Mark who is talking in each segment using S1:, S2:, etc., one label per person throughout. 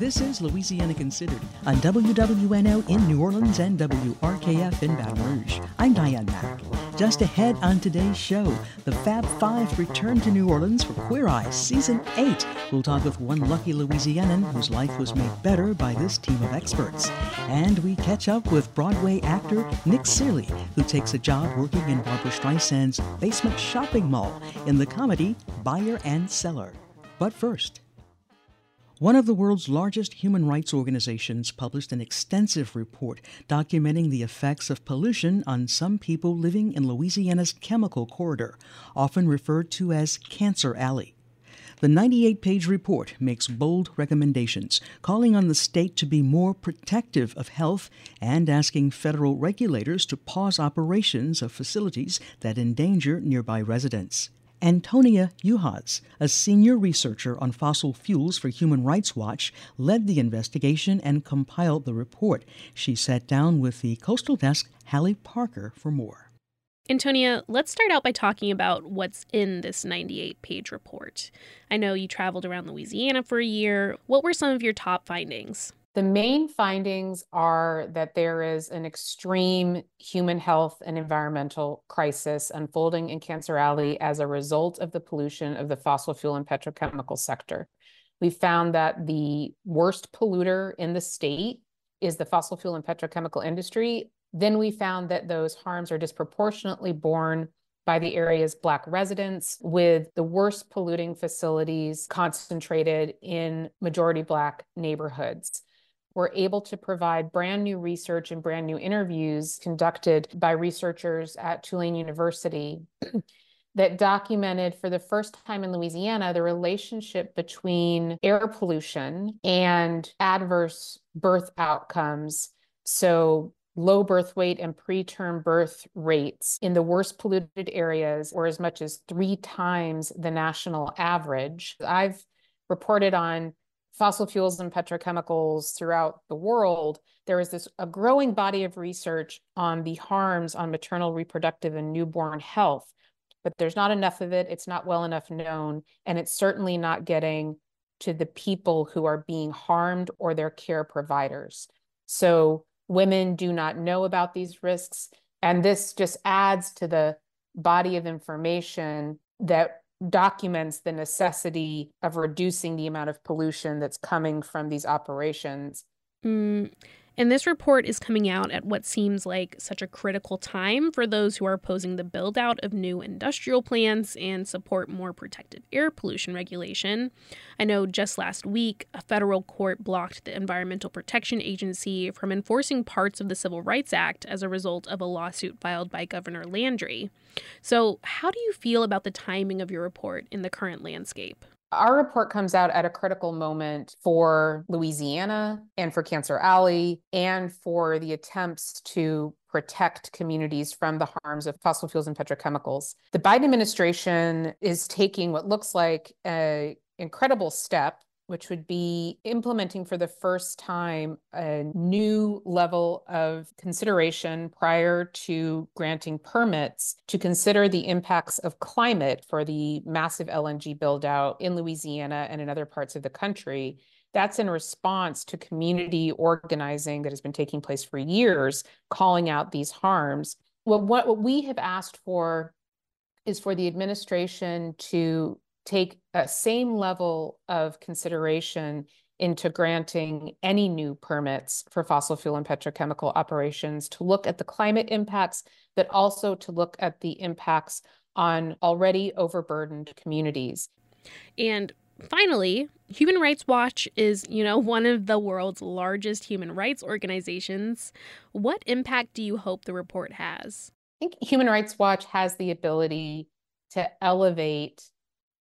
S1: This is Louisiana Considered on WWNO in New Orleans and WRKF in Baton Rouge. I'm Diane Mack. Just ahead on today's show, the Fab Five return to New Orleans for Queer Eye Season 8. We'll talk with one lucky Louisianan whose life was made better by this team of experts. And we catch up with Broadway actor Nick Cearley, who takes a job working in Barbra Streisand's basement shopping mall in the comedy Buyer and Cellar. But first, one of the world's largest human rights organizations published an extensive report documenting the effects of pollution on some people living in Louisiana's chemical corridor, often referred to as Cancer Alley. The 98 page report makes bold recommendations, calling on the state to be more protective of health and asking federal regulators to pause operations of facilities that endanger nearby residents. Antonia Juhasz, a senior researcher on fossil fuels for Human Rights Watch, led the investigation and compiled the report. She sat down with the Coastal Desk Halle Parker for more.
S2: Antonia, let's start out by talking about what's in this 98 page report. I know you traveled around Louisiana for a year. What were some of your top findings?
S3: The main findings are that there is an extreme human health and environmental crisis unfolding in Cancer Alley as a result of the pollution of the fossil fuel and petrochemical sector. We found that the worst polluter in the state is the fossil fuel and petrochemical industry. Then we found that those harms are disproportionately borne by the area's Black residents, with the worst polluting facilities concentrated in majority Black neighborhoods we're able to provide brand new research and brand new interviews conducted by researchers at Tulane University that documented for the first time in Louisiana the relationship between air pollution and adverse birth outcomes. So, low birth weight and preterm birth rates in the worst polluted areas were as much as three times the national average. I've reported on fossil fuels and petrochemicals throughout the world, there is this a growing body of research on the harms on maternal reproductive and newborn health. But there's not enough of it, it's not well enough known, and it's certainly not getting to the people who are being harmed or their care providers. So women do not know about these risks. And this just adds to the body of information that documents the necessity of reducing the amount of pollution that's coming from these operations.
S2: Mm. And this report is coming out at what seems like such a critical time for those who are opposing the build out of new industrial plants and support more protective air pollution regulation. I know just last week, a federal court blocked the Environmental Protection Agency from enforcing parts of the Civil Rights Act as a result of a lawsuit filed by Governor Landry. So, how do you feel about the timing of your report in the current landscape?
S3: Our report comes out at a critical moment for Louisiana and for Cancer Alley and for the attempts to protect communities from the harms of fossil fuels and petrochemicals. The Biden administration is taking what looks like an incredible step which would be implementing for the first time a new level of consideration prior to granting permits to consider the impacts of climate for the massive LNG build out in Louisiana and in other parts of the country. That's in response to community organizing that has been taking place for years, calling out these harms. Well, what, what we have asked for is for the administration to take a same level of consideration into granting any new permits for fossil fuel and petrochemical operations to look at the climate impacts, but also to look at the impacts on already overburdened communities.
S2: And finally, Human Rights Watch is, you know, one of the world's largest human rights organizations. What impact do you hope the report has?
S3: I think Human Rights Watch has the ability to elevate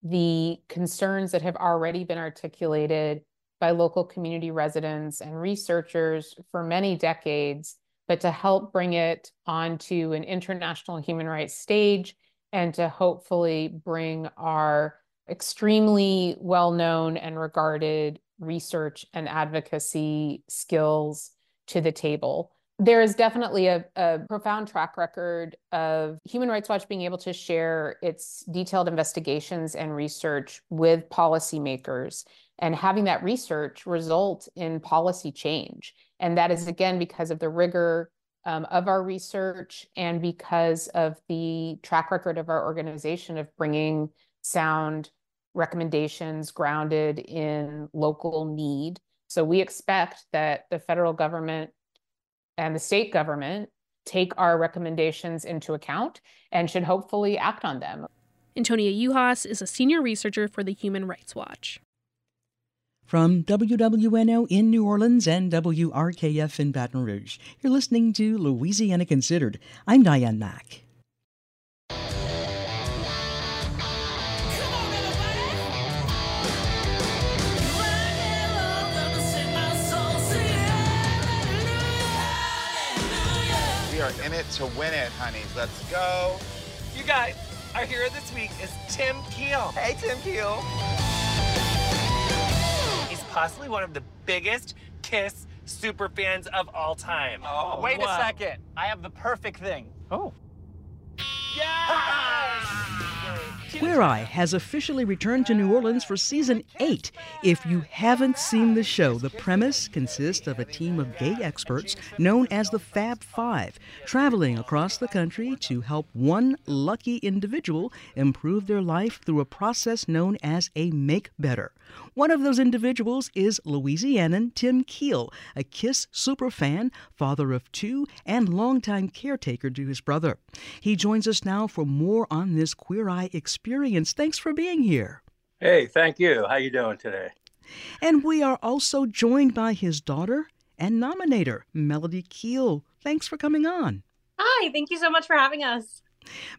S3: the concerns that have already been articulated by local community residents and researchers for many decades, but to help bring it onto an international human rights stage and to hopefully bring our extremely well known and regarded research and advocacy skills to the table. There is definitely a, a, profound track record of Human Rights Watch being able to share its detailed investigations and research with policymakers and having that research result in policy change. And that is, again, because of the rigor um, of our research and because of the track record of our organization of bringing sound recommendations grounded in local need. So we expect that the federal government and the state government take our recommendations into account and should hopefully act on them.
S2: Antonia Juhasz is a senior researcher for the Human Rights Watch.
S1: From WWNO in New Orleans and WRKF in Baton Rouge, you're listening to Louisiana Considered. I'm Diane Mack.
S4: In it to win it, honeys. Let's go.
S5: You guys, our hero this week is Tim Keel.
S6: Hey, Tim Keel.
S5: He's possibly one of the biggest Kiss super fans of all time.
S6: Oh, wait a second. I have the perfect thing.
S5: Oh.
S6: Yeah!
S1: Queer Eye has officially returned to New Orleans for season 8. If you haven't seen the show, the premise consists of a team of gay experts known as the Fab Five traveling across the country to help one lucky individual improve their life through a process known as a Make Better. One of those individuals is Louisianan Tim Keel, a Kiss superfan, father of two, and longtime caretaker to his brother. He joins us now for more on this Queer Eye experience. Thanks for being here.
S7: Hey, thank you. How you doing today?
S1: And we are also joined by his daughter and nominator, Melody Keel. Thanks for coming on.
S8: Hi, thank you so much for having us.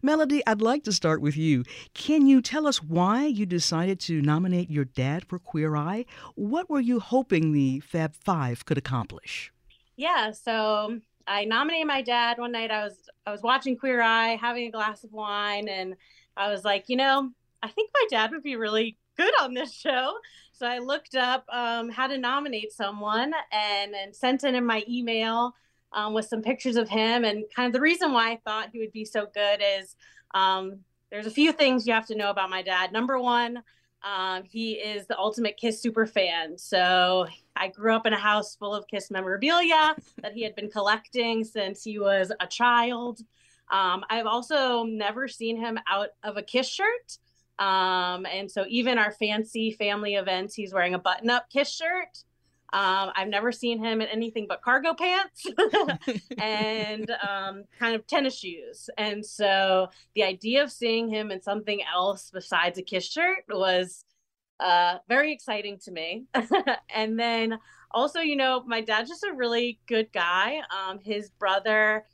S1: Melody, I'd like to start with you. Can you tell us why you decided to nominate your dad for Queer Eye? What were you hoping the Fab Five could accomplish?
S8: Yeah, so I nominated my dad one night. I was I was watching Queer Eye, having a glass of wine, and I was like, you know, I think my dad would be really good on this show. So I looked up um, how to nominate someone and, and sent it in my email um, with some pictures of him. And kind of the reason why I thought he would be so good is um, there's a few things you have to know about my dad. Number one, um, he is the ultimate Kiss super fan. So I grew up in a house full of Kiss memorabilia that he had been collecting since he was a child. Um, I've also never seen him out of a Kiss shirt. Um, and so even our fancy family events, he's wearing a button up Kiss shirt. Um, I've never seen him in anything but cargo pants and um, kind of tennis shoes. And so the idea of seeing him in something else besides a Kiss shirt was uh, very exciting to me. and then also, you know, my dad's just a really good guy. Um, his brother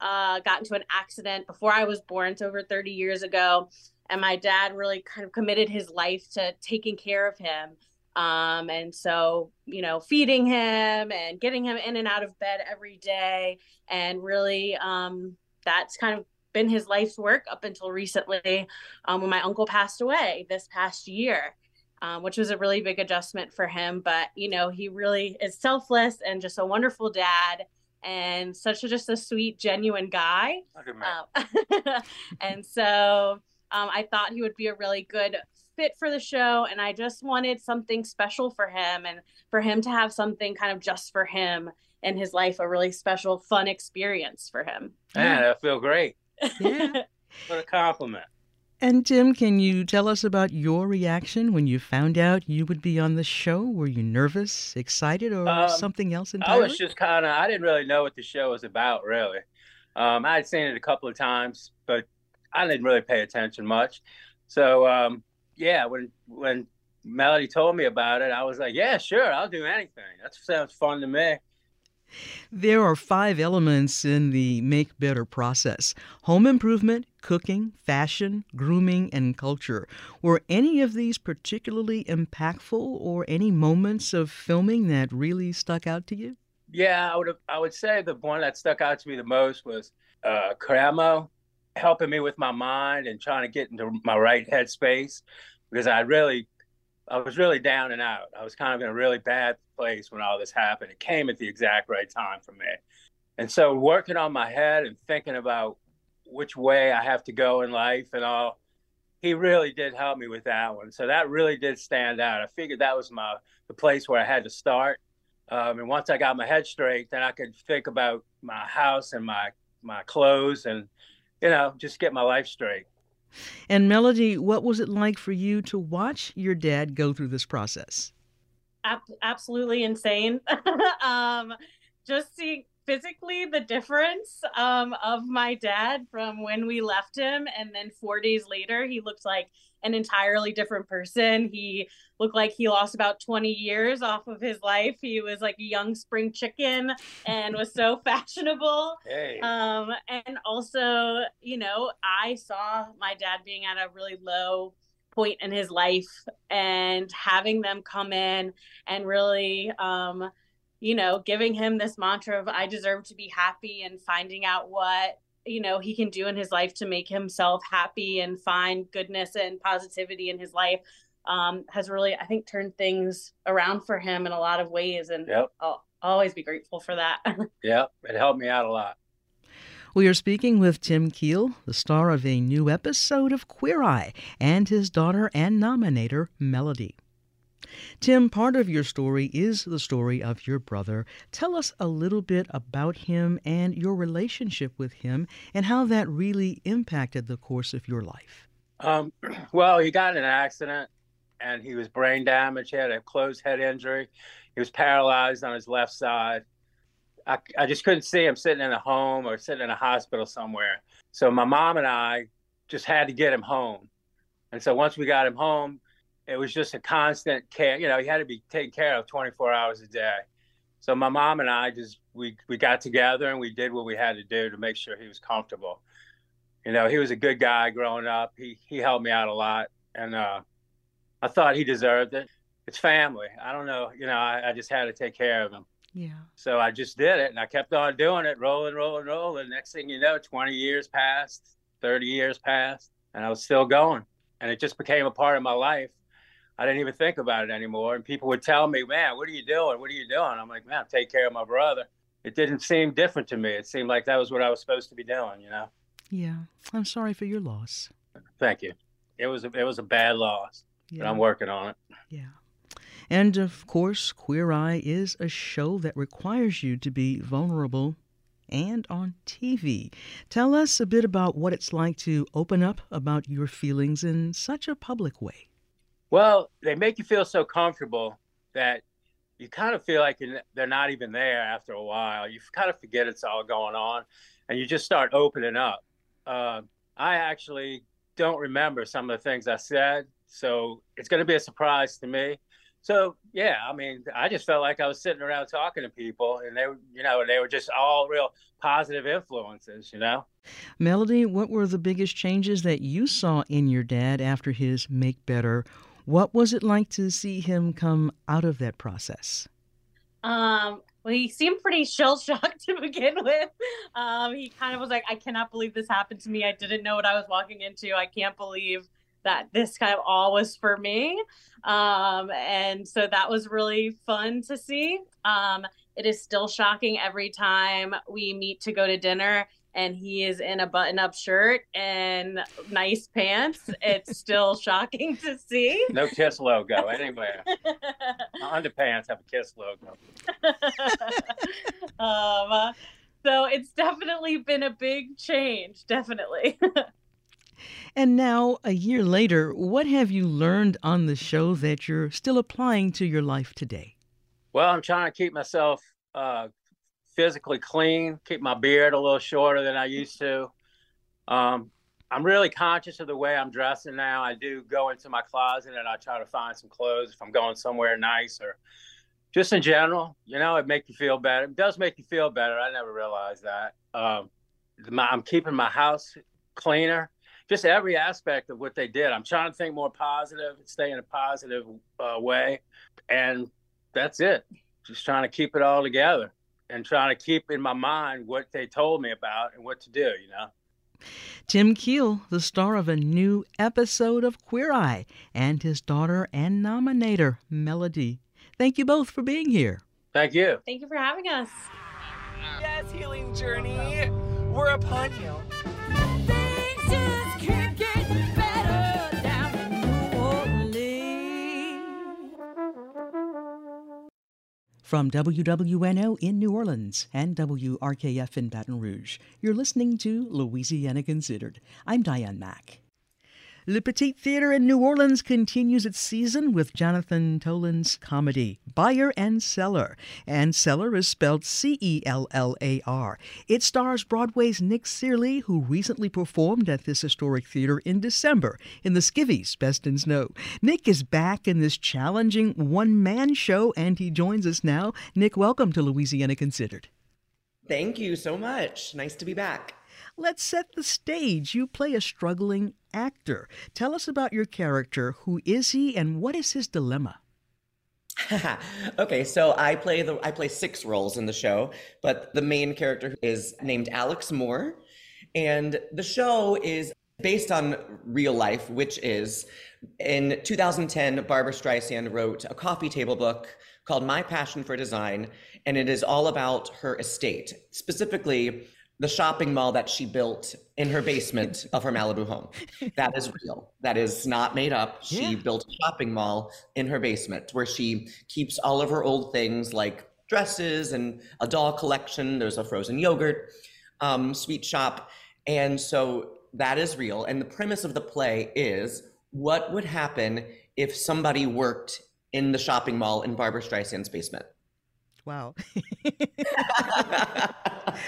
S8: uh, got into an accident before I was born, so over 30 years ago. And my dad really kind of committed his life to taking care of him. Um, and so, you know, feeding him and getting him in and out of bed every day. And really, um, that's kind of been his life's work up until recently um, when my uncle passed away this past year. Um, which was a really big adjustment for him. But you know, he really is selfless and just a wonderful dad, and such a just a sweet, genuine guy. Um, and so um, I thought he would be a really good fit for the show and I just wanted something special for him and for him to have something kind of just for him in his life, a really special, fun experience for him.
S7: Man, I feel great.
S1: Yeah.
S7: what a compliment.
S1: And Tim, can you tell us about your reaction when you found out you would be on the show? Were you nervous, excited, or um, something else entirely?
S7: I was just kind of, I didn't really know what the show was about, really. Um, I had seen it a couple of times, but I didn't really pay attention much. So um, yeah, when when Melody told me about it, I was like, yeah, sure, I'll do anything. That sounds fun to me.
S1: There are five elements in the Make Better process home improvement, cooking, fashion, grooming, and culture. Were any of these particularly impactful or any moments of filming that really stuck out to you?
S7: Yeah, I would I would say the one that stuck out to me the most was uh, Karamo helping me with my mind and trying to get into my right headspace because I really, I was really down and out. I was kind of in a really bad place when all this happened. It came at the exact right time for me. And so working on my head and thinking about which way I have to go in life and all, he really did help me with that one. So that really did stand out. I figured that was my the place where I had to start. Um, and once I got my head straight, then I could think about my house and my my clothes and you know just get my life straight.
S1: And Melody, what was it like for you to watch your dad go through this process?
S8: absolutely insane. um, just seeing physically the difference um, of my dad from when we left him and then four days later he looked like an entirely different person. He looked like he lost about 20 years off of his life. He was like a young spring chicken and was so fashionable.
S7: Hey.
S8: um, and also you know i saw my dad being at a really low point in his life and having them come in and really um, you know, giving him this mantra of I deserve to be happy and finding out what, you know, he can do in his life to make himself happy and find goodness and positivity in his life um, has really, I think, turned things around for him in a lot of ways. And
S7: yep.
S8: I'll always be grateful for that.
S7: yeah, it helped me out a lot.
S1: We are speaking with Tim Keel, the star of a new episode of Queer Eye, and his daughter and nominator, Melody. Tim, part of your story is the story of your brother. Tell us a little bit about him and your relationship with him and how that really impacted the course of your life.
S7: Um, well, he got in an accident and he was brain damaged. He had a closed head injury. He was paralyzed on his left side. I, I just couldn't see him sitting in a home or sitting in a hospital somewhere. So my mom and I just had to get him home. And so once we got him home, it was just a constant care. You know, he had to be taken care of 24 hours a day. So my mom and I just we we got together and we did what we had to do to make sure he was comfortable. You know, he was a good guy growing up. He he helped me out a lot, and uh, I thought he deserved it. It's family. I don't know. You know, I, I just had to take care of him.
S1: Yeah.
S7: So I just did it, and I kept on doing it, rolling, rolling, rolling. Next thing you know, 20 years passed, 30 years passed, and I was still going, and it just became a part of my life I didn't even think about it anymore. And people would tell me, man, what are you doing? What are you doing? I'm like, man, take care of my brother. It didn't seem different to me. It seemed like that was what I was supposed to be doing, you know?
S1: Yeah. I'm sorry for your loss.
S7: Thank you. It was a, it was a bad loss, yeah. but I'm working on it.
S1: Yeah. And of course, Queer Eye is a show that requires you to be vulnerable and on TV. Tell us a bit about what it's like to open up about your feelings in such a public way.
S7: Well, they make you feel so comfortable that you kind of feel like they're not even there after a while. You kind of forget it's all going on, and you just start opening up. Uh, I actually don't remember some of the things I said, so it's going to be a surprise to me. So yeah, I mean, I just felt like I was sitting around talking to people, and they, you know, they were just all real positive influences, you know.
S1: Melody, what were the biggest changes that you saw in your dad after his Make Better what was it like to see him come out of that process?
S8: Um, well, he seemed pretty shell shocked to begin with. Um, he kind of was like, I cannot believe this happened to me. I didn't know what I was walking into. I can't believe that this kind of all was for me. Um, and so that was really fun to see. Um, it is still shocking every time we meet to go to dinner and he is in a button up shirt and nice pants, it's still shocking to see.
S7: No Kiss logo anywhere. underpants have a Kiss logo.
S8: um, so it's definitely been a big change, definitely.
S1: and now, a year later, what have you learned on the show that you're still applying to your life today?
S7: Well, I'm trying to keep myself uh, physically clean, keep my beard a little shorter than I used to. Um, I'm really conscious of the way I'm dressing now. I do go into my closet and I try to find some clothes if I'm going somewhere nice or just in general. You know, it makes you feel better. It does make you feel better. I never realized that. Um, my, I'm keeping my house cleaner. Just every aspect of what they did. I'm trying to think more positive, stay in a positive uh, way, and that's it. Just trying to keep it all together and trying to keep in my mind what they told me about and what to do, you know.
S1: Tim Keel, the star of a new episode of Queer Eye, and his daughter and nominator, Melody. Thank you both for being here.
S7: Thank you.
S8: Thank you for having us.
S5: Yes, healing journey. We're upon you.
S1: From WWNO in New Orleans and WRKF in Baton Rouge, you're listening to Louisiana Considered. I'm Diane Mack. Le Petit Theatre in New Orleans continues its season with Jonathan Tolins' comedy, Buyer and Cellar. And Cellar is spelled C E L L A R. It stars Broadway's Nick Cearley, who recently performed at this historic theater in December in the Skivvies, Best in Snow. Nick is back in this challenging one man show, and he joins us now. Nick, welcome to Louisiana Considered.
S9: Thank you so much. Nice to be back.
S1: Let's set the stage. You play a struggling actor. Tell us about your character. Who is he and what is his dilemma?
S9: okay, so I play the I play six roles in the show, but the main character is named Alex Moore, and the show is based on real life, which is in 2010 Barbra Streisand wrote a coffee table book called My Passion for Design, and it is all about her estate, specifically the shopping mall that she built in her basement of her Malibu home. That is real. That is not made up. She
S1: Yeah.
S9: built a shopping mall in her basement where she keeps all of her old things like dresses and a doll collection. There's a frozen yogurt um, sweet shop. And so that is real. And the premise of the play is what would happen if somebody worked in the shopping mall in Barbra Streisand's basement?
S1: Wow.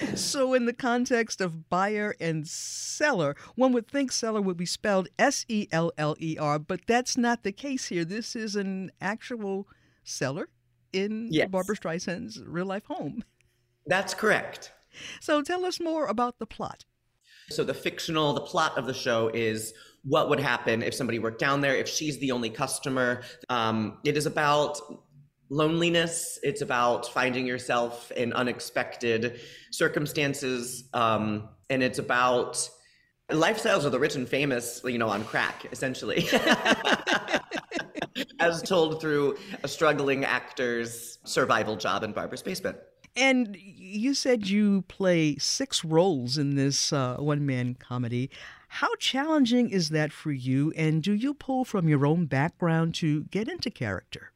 S1: so, in the context of buyer and seller, one would think seller would be spelled S E L L E R, but that's not the case here. This is an actual cellar in
S9: Yes.
S1: Barbra Streisand's real life home.
S9: That's correct.
S1: So, tell us more about the plot.
S9: So the fictional, the plot of the show is what would happen if somebody worked down there, if she's the only customer. Um, it is about loneliness. It's about finding yourself in unexpected circumstances. Um, and it's about lifestyles of the rich and famous, you know, on crack, essentially. As told through a struggling actor's survival job in Barbara's basement.
S1: And you said you play six roles in this uh, one man comedy. How challenging is that for you? And do you pull from your own background to get into character?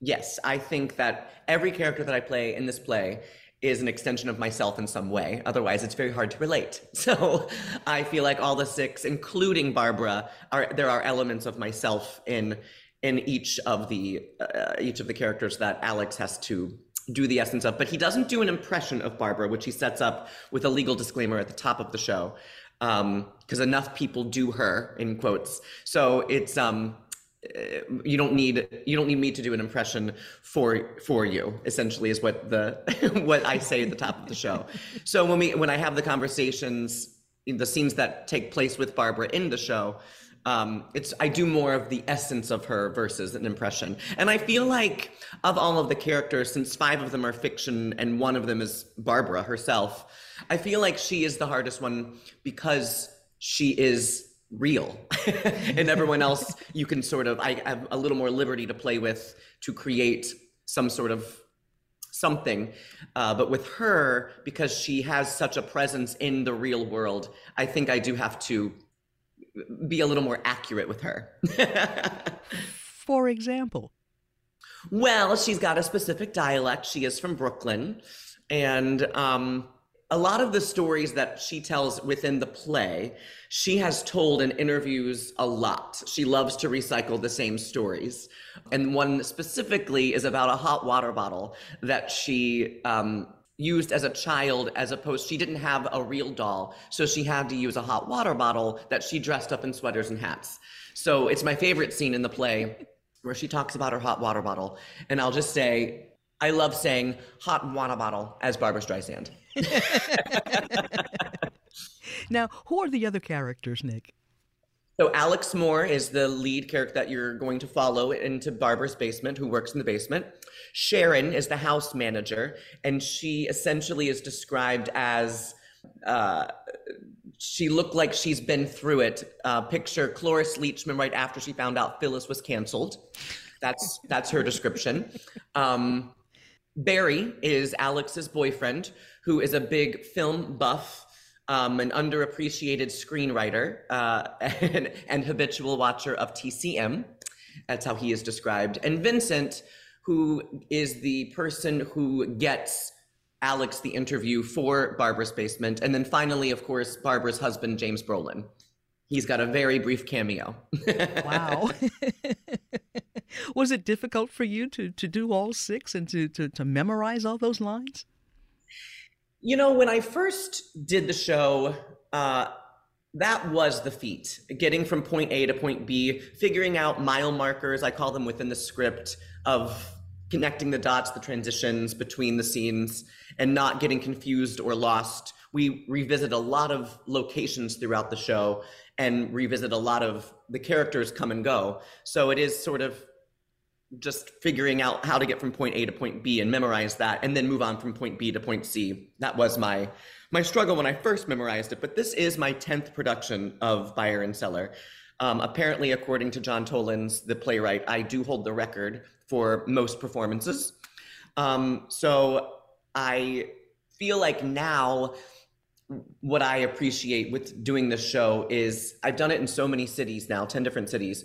S9: Yes, I think that every character that I play in this play is an extension of myself in some way. Otherwise, it's very hard to relate. So I feel like all the six, including Barbara, are there are elements of myself in in each of the uh, each of the characters that Alex has to do the essence of. But he doesn't do an impression of Barbara, which he sets up with a legal disclaimer at the top of the show, because enough people do her in quotes. So it's um you don't need you don't need me to do an impression for for you essentially is what the what i say at the top of the show. So when we when i have the conversations the scenes that take place with barbara in the show um, it's i do more of the essence of her versus an impression. And i feel like of all of the characters since five of them are fiction and one of them is barbara herself i feel like she is the hardest one because she is real and everyone else you can sort of i have a little more liberty to play with to create some sort of something uh, but with her because she has such a presence in the real world i think i do have to be a little more accurate with her
S1: For example,
S9: Well, she's got a specific dialect. She is from Brooklyn. And um, a lot of the stories that she tells within the play, she has told in interviews a lot. She loves to recycle the same stories. And one specifically is about a hot water bottle that she um, used as a child, as opposed, she didn't have a real doll. So she had to use a hot water bottle that she dressed up in sweaters and hats. So it's my favorite scene in the play where she talks about her hot water bottle. And I'll just say, I love saying hot water bottle as Barbra Streisand.
S1: now who are the other characters, Nick?
S9: So Alex Moore is the lead character that you're going to follow into Barbara's basement, who works in the basement. Sharon is the house manager, and she essentially is described as uh, she looked like she's been through it. Uh, picture Cloris Leachman right after she found out Phyllis was canceled. That's that's her description. Um, Barry is Alex's boyfriend, who is a big film buff, um, an underappreciated screenwriter, uh, and, and habitual watcher of TCM. That's how he is described. And Vincent, who is the person who gets Alex the interview for Barbara's Basement. And then finally, of course, Barbara's husband, James Brolin. He's got a very brief cameo.
S1: Wow. Was it difficult for you to, to do all six and to, to, to memorize all those lines?
S9: You know, when I first did the show, uh, that was the feat getting from point A to point B, figuring out mile markers, I call them within the script, of connecting the dots, the transitions between the scenes, and not getting confused or lost. We revisit a lot of locations throughout the show and revisit a lot of the characters come and go. So it is sort of just figuring out how to get from point A to point B and memorize that and then move on from point B to point C. That was my my struggle when I first memorized it, but this is my 10th production of Buyer and Cellar. Um, apparently, according to John Tolins, the playwright, I do hold the record for most performances. Um, so I feel like now what I appreciate with doing this show is I've done it in so many cities now, 10 different cities.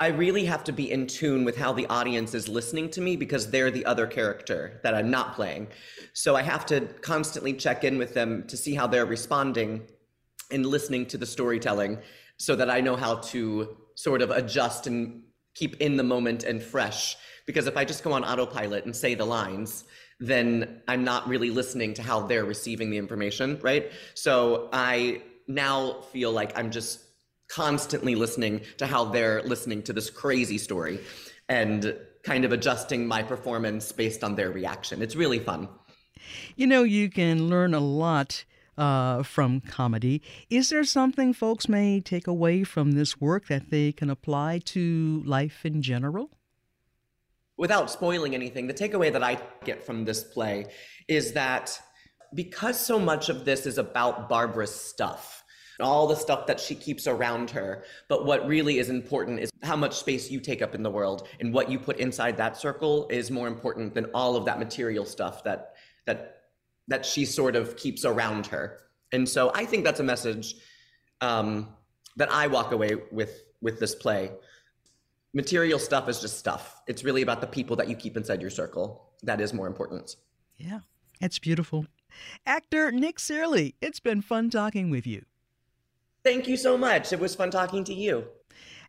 S9: I really have to be in tune with how the audience is listening to me because they're the other character that I'm not playing. So I have to constantly check in with them to see how they're responding and listening to the storytelling so that I know how to sort of adjust and keep in the moment and fresh. Because if I just go on autopilot and say the lines, then I'm not really listening to how they're receiving the information, right? So I now feel like I'm just constantly listening to how they're listening to this crazy story and kind of adjusting my performance based on their reaction. It's really fun.
S1: You know, you can learn a lot uh, from comedy. Is there something folks may take away from this work that they can apply to life in general?
S9: Without spoiling anything, the takeaway that I get from this play is that because so much of this is about Barbara's stuff, all the stuff that she keeps around her. But what really is important is how much space you take up in the world and what you put inside that circle is more important than all of that material stuff that that that she sort of keeps around her. And so I think that's a message um, that I walk away with with this play. Material stuff is just stuff. It's really about the people that you keep inside your circle. That is more important.
S1: Yeah, it's beautiful. Actor Nick Cearley, it's been fun talking with you.
S9: Thank you so much. It was fun talking to you.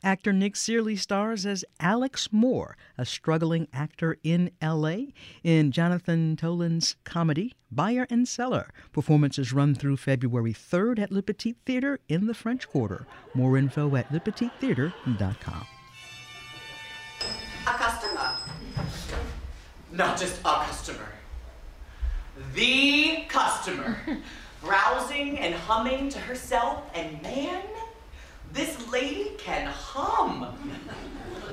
S1: Actor Nick Cearley stars as Alex Moore, a struggling actor in L.A. in Jonathan Tolins' comedy Buyer and Cellar. Performances run through February 3rd at Le Petit Theater in the French Quarter. More info at lepetittheater.com.
S9: A customer. Not just a customer. The customer. Browsing and humming to herself, and man, this lady can hum.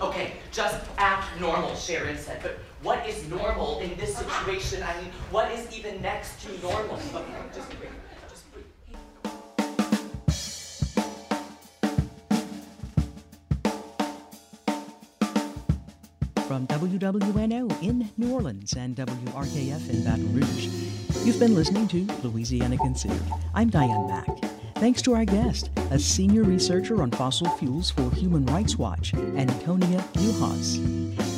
S9: Okay, just act normal, Sharon said. But what is normal in this situation? I mean, what is even next to normal? Just wait.
S1: From WWNO in New Orleans and WRKF in Baton Rouge, you've been listening to Louisiana Considered. I'm Diane Mack. Thanks to our guest, a senior researcher on fossil fuels for Human Rights Watch, Antonia Juhasz.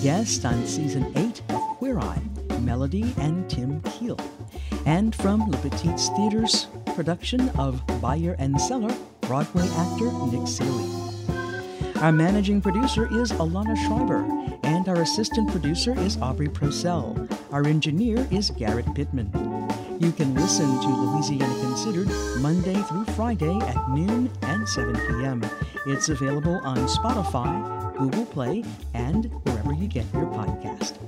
S1: Guest on season 8 of Queer Eye, Melody and Tim Keel. And from Le Petit's Theater's production of Buyer and Cellar, Broadway actor Nick Cearley. Our managing producer is Alana Schreiber, and our assistant producer is Aubry Procell. Our engineer is Garrett Pittman. You can listen to Louisiana Considered Monday through Friday at noon and 7 p.m. It's available on Spotify, Google Play, and wherever you get your podcast.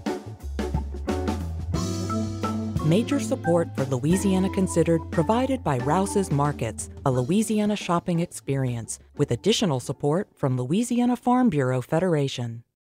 S10: Major support for Louisiana Considered provided by Rouse's Markets, a Louisiana shopping experience, with additional support from Louisiana Farm Bureau Federation.